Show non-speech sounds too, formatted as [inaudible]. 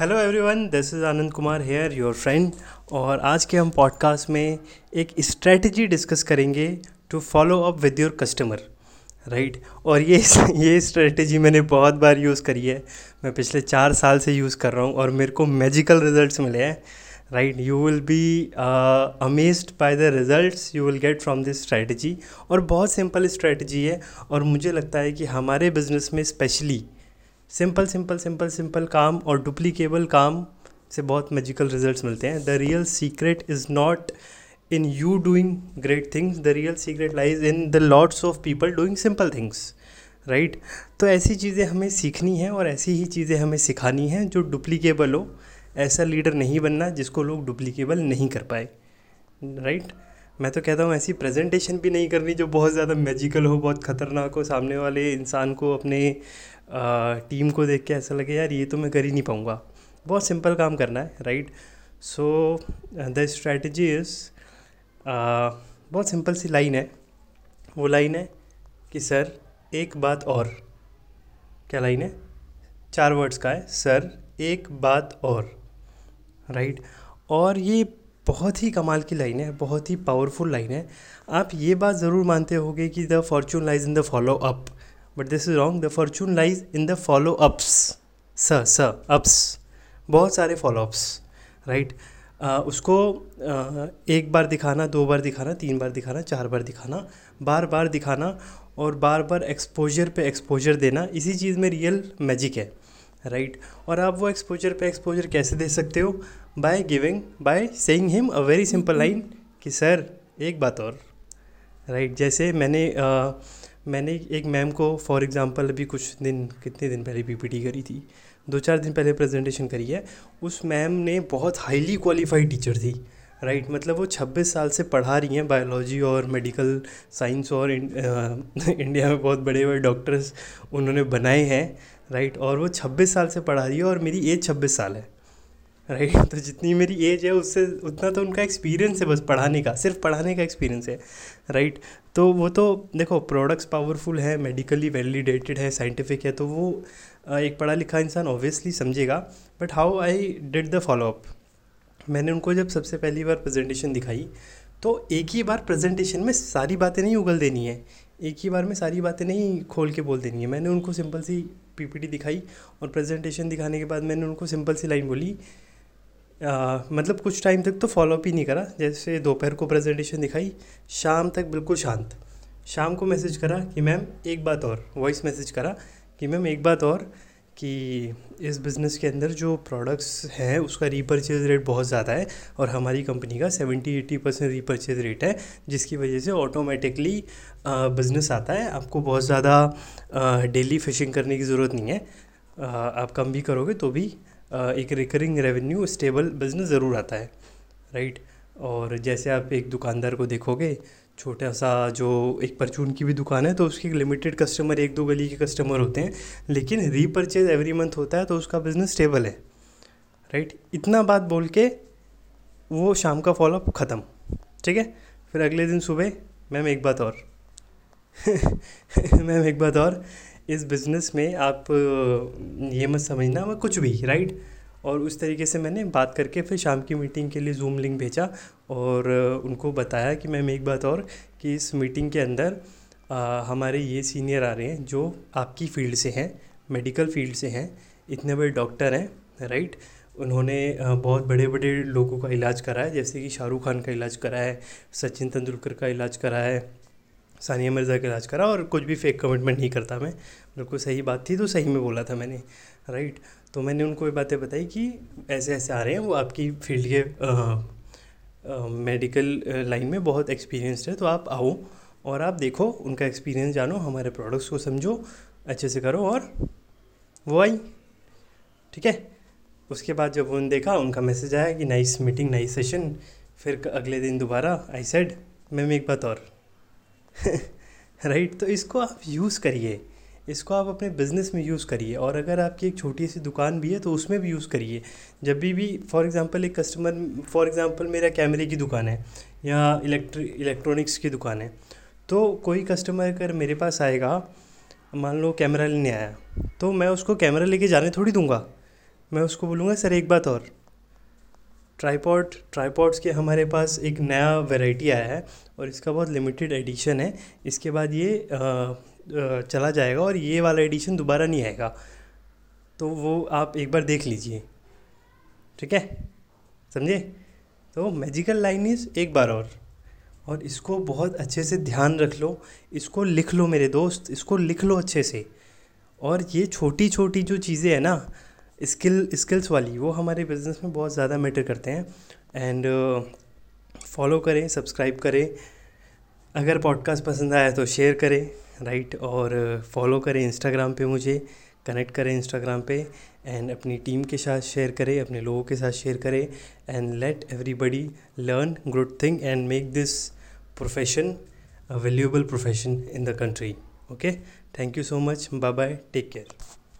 Hello everyone this is Anand Kumar here your friend और आज के हम पॉडकास्ट में एक स्ट्रेटजी डिस्कस करेंगे to follow up with your customer right और ये [laughs] ये स्ट्रेटजी मैंने बहुत बार यूज़ करी है। मैं पिछले चार साल से यूज़ कर रहा हूँ और मेरे को मैजिकल रिजल्ट्स मिले हैं right you will be amazed by the results you will get from this strategy और बहुत सिंपल स्ट्रेटजी है और मुझे लगता है कि हमारे बिज़नेस में specially simple simple simple simple काम और डुप्लीकेबल काम से बहुत मैजिकल रिजल्ट्स मिलते हैं। The real secret is not in you doing great things the real secret lies in the lots of people doing simple things right तो ऐसी चीज़ें हमें सीखनी हैं और ऐसी ही चीज़ें हमें सिखानी हैं जो डुप्लीकेबल हो। ऐसा लीडर नहीं बनना जिसको लोग डुप्लीकेबल नहीं कर पाए राइट right? मैं तो कहता हूँ, ऐसी प्रेजेंटेशन भी नहीं करनी जो बहुत ज़्यादा मैजिकल हो, बहुत ख़तरनाक हो, सामने वाले इंसान को, अपने टीम को देख के ऐसा लगे, यार, ये तो मैं कर ही नहीं पाऊँगा। बहुत सिंपल काम करना है right so the strategy is बहुत सिंपल सी लाइन है। वो लाइन है कि, सर, एक बात और। क्या लाइन है? चार वर्ड्स का है, सर, एक बात और। राइट और ये बहुत ही कमाल की लाइन है बहुत ही पावरफुल लाइन है। आप ये बात ज़रूर मानते होगे कि the fortune lies in the follow up but this is wrong the fortune lies in the follow ups स स अप्स बहुत सारे फॉलो अप्स राइट उसको uh, एक बार दिखाना दो बार दिखाना तीन बार दिखाना चार बार दिखाना बार बार दिखाना और बार बार एक्सपोजर पे एक्सपोजर देना इसी चीज़ में रियल मैजिक है राइट? और आप वो एक्सपोजर पे एक्सपोजर कैसे दे सकते हो? By giving by saying him a very simple line कि सर एक बात और राइट right? जैसे मैंने आ, मैंने एक मैम को फॉर एग्ज़ाम्पल अभी कुछ दिन कितने दिन पहले पीपीटी करी थी? दो चार दिन पहले प्रेजेंटेशन करी है। उस मैम ने बहुत हाईली क्वालिफाइड टीचर थी। राइट right, मतलब वो 26 साल से पढ़ा रही हैं बायोलॉजी और मेडिकल साइंस और इंडिया [laughs] में बहुत बड़े बड़े डॉक्टर्स उन्होंने बनाए हैं। राइट right, और वो 26 साल से पढ़ा रही है और मेरी एज 26 साल है। राइट? [laughs] तो जितनी मेरी एज है, उससे उतना तो उनका एक्सपीरियंस है बस पढ़ाने का, सिर्फ़ पढ़ाने का एक्सपीरियंस है, राइट? तो वो तो देखो प्रोडक्ट्स पावरफुल है मेडिकली वैलिडेटेड है साइंटिफिक है तो वो एक पढ़ा लिखा इंसान ऑब्वियसली समझेगा but how I did the follow up मैंने उनको जब सबसे पहली बार प्रेजेंटेशन दिखाई तो एक ही बार प्रेजेंटेशन में सारी बातें नहीं उगल देनी है, एक ही बार में सारी बातें नहीं खोल के बोल देनी है। मैंने उनको सिंपल सी पीपीटी दिखाई और प्रेजेंटेशन दिखाने के बाद मैंने उनको सिंपल सी लाइन बोली मतलब कुछ टाइम तक तो फॉलोअप ही नहीं करा। जैसे दोपहर को प्रेजेंटेशन दिखाई शाम तक बिल्कुल शांत। शाम को मैसेज करा कि मैम एक बात और। वॉइस मैसेज करा कि मैम एक बात और कि इस बिज़नेस के अंदर जो प्रोडक्ट्स हैं उसका रीपर्चेज रेट बहुत ज़्यादा है और हमारी कंपनी का seventy eighty percent repurchase rate है जिसकी वजह से ऑटोमेटिकली बिज़नेस आता है। आपको बहुत ज़्यादा डेली फिशिंग करने की ज़रूरत नहीं है। आ, आप कम भी करोगे तो भी एक रिकरिंग रेवेन्यू स्टेबल बिज़नेस ज़रूर आता है राइट और जैसे आप एक दुकानदार को देखोगे छोटा सा जो एक परचून की भी दुकान है तो उसकी लिमिटेड कस्टमर एक दो गली के कस्टमर होते हैं, लेकिन रीपरचेज एवरी मंथ होता है तो उसका बिज़नेस स्टेबल है राइट इतना बात बोल के वो शाम का फॉलोअप ख़त्म, ठीक है? फिर अगले दिन सुबह, मैम एक बात और, [laughs] मैम एक बात और इस बिज़नेस में आप ये मत समझना मैं कुछ भी राइट और उस तरीके से मैंने बात करके फिर शाम की मीटिंग के लिए जूम लिंक भेजा और उनको बताया कि मैम एक बात और कि इस मीटिंग के अंदर आ, हमारे ये सीनियर आ रहे हैं जो आपकी फ़ील्ड से हैं मेडिकल फ़ील्ड से हैं इतने बड़े डॉक्टर हैं राइट उन्होंने बहुत बड़े बड़े लोगों का इलाज करा है जैसे कि शाहरुख खान का इलाज करा है सचिन तेंदुलकर का इलाज करा है सानिया मिर्ज़ा का इलाज करा और कुछ भी फेक कमिटमेंट नहीं करता मैं। बिल्कुल सही बात थी तो सही में बोला था मैंने राइट तो मैंने उनको ये बातें बताई कि ऐसे ऐसे आ रहे हैं, वो आपकी फ़ील्ड के मेडिकल लाइन में बहुत एक्सपीरियंसड है तो आप आओ और आप देखो, उनका एक्सपीरियंस जानो, हमारे प्रोडक्ट्स को समझो, अच्छे से करो और वो आई, ठीक है? उसके बाद जब उन्होंने देखा, उनका मैसेज आया कि नाइस मीटिंग नाइस सेशन फिर अगले दिन दोबारा आई सेड मैम, एक बात और। [laughs] राइट तो इसको आप यूज़ करिए। इसको आप अपने बिज़नेस में यूज़ करिए और अगर आपकी एक छोटी सी दुकान भी है तो उसमें भी यूज़ करिए। जब भी भी फॉर एग्ज़ाम्पल एक कस्टमर फॉर एग्ज़ाम्पल मेरा कैमरे की दुकान है या इलेक्ट्रि इलेक्ट्रॉनिक्स की दुकान है तो कोई कस्टमर अगर मेरे पास आएगा, मान लो कैमरा लेने आया तो मैं उसको कैमरा लेके जाने थोड़ी दूँगा। मैं उसको बोलूँगा, सर, एक बात और। ट्राईपॉड ट्राईपॉड्स के हमारे पास एक नया वैरायटी आया है और इसका बहुत लिमिटेड एडिशन है। इसके बाद ये आ, चला जाएगा और ये वाला एडिशन दोबारा नहीं आएगा। तो वो आप एक बार देख लीजिए। ठीक है? समझे? तो मैजिकल लाइन इज़ एक बार और। और इसको बहुत अच्छे से ध्यान रख लो। इसको लिख लो मेरे दोस्त। इसको लिख लो अच्छे से। और ये छोटी छोटी जो चीज़ें हैं ना स्किल स्किल्स वाली वो हमारे बिज़नेस में बहुत ज़्यादा मैटर करते हैं। एंड फॉलो uh, करें सब्सक्राइब करें। अगर पॉडकास्ट पसंद आया तो शेयर करें राइट और फॉलो uh, करें इंस्टाग्राम पे मुझे कनेक्ट करें इंस्टाग्राम पे। एंड अपनी टीम के साथ शेयर करें अपने लोगों के साथ शेयर करें। And let everybody learn good thing and make this profession a valuable profession in the country okay thank you so much bye bye take care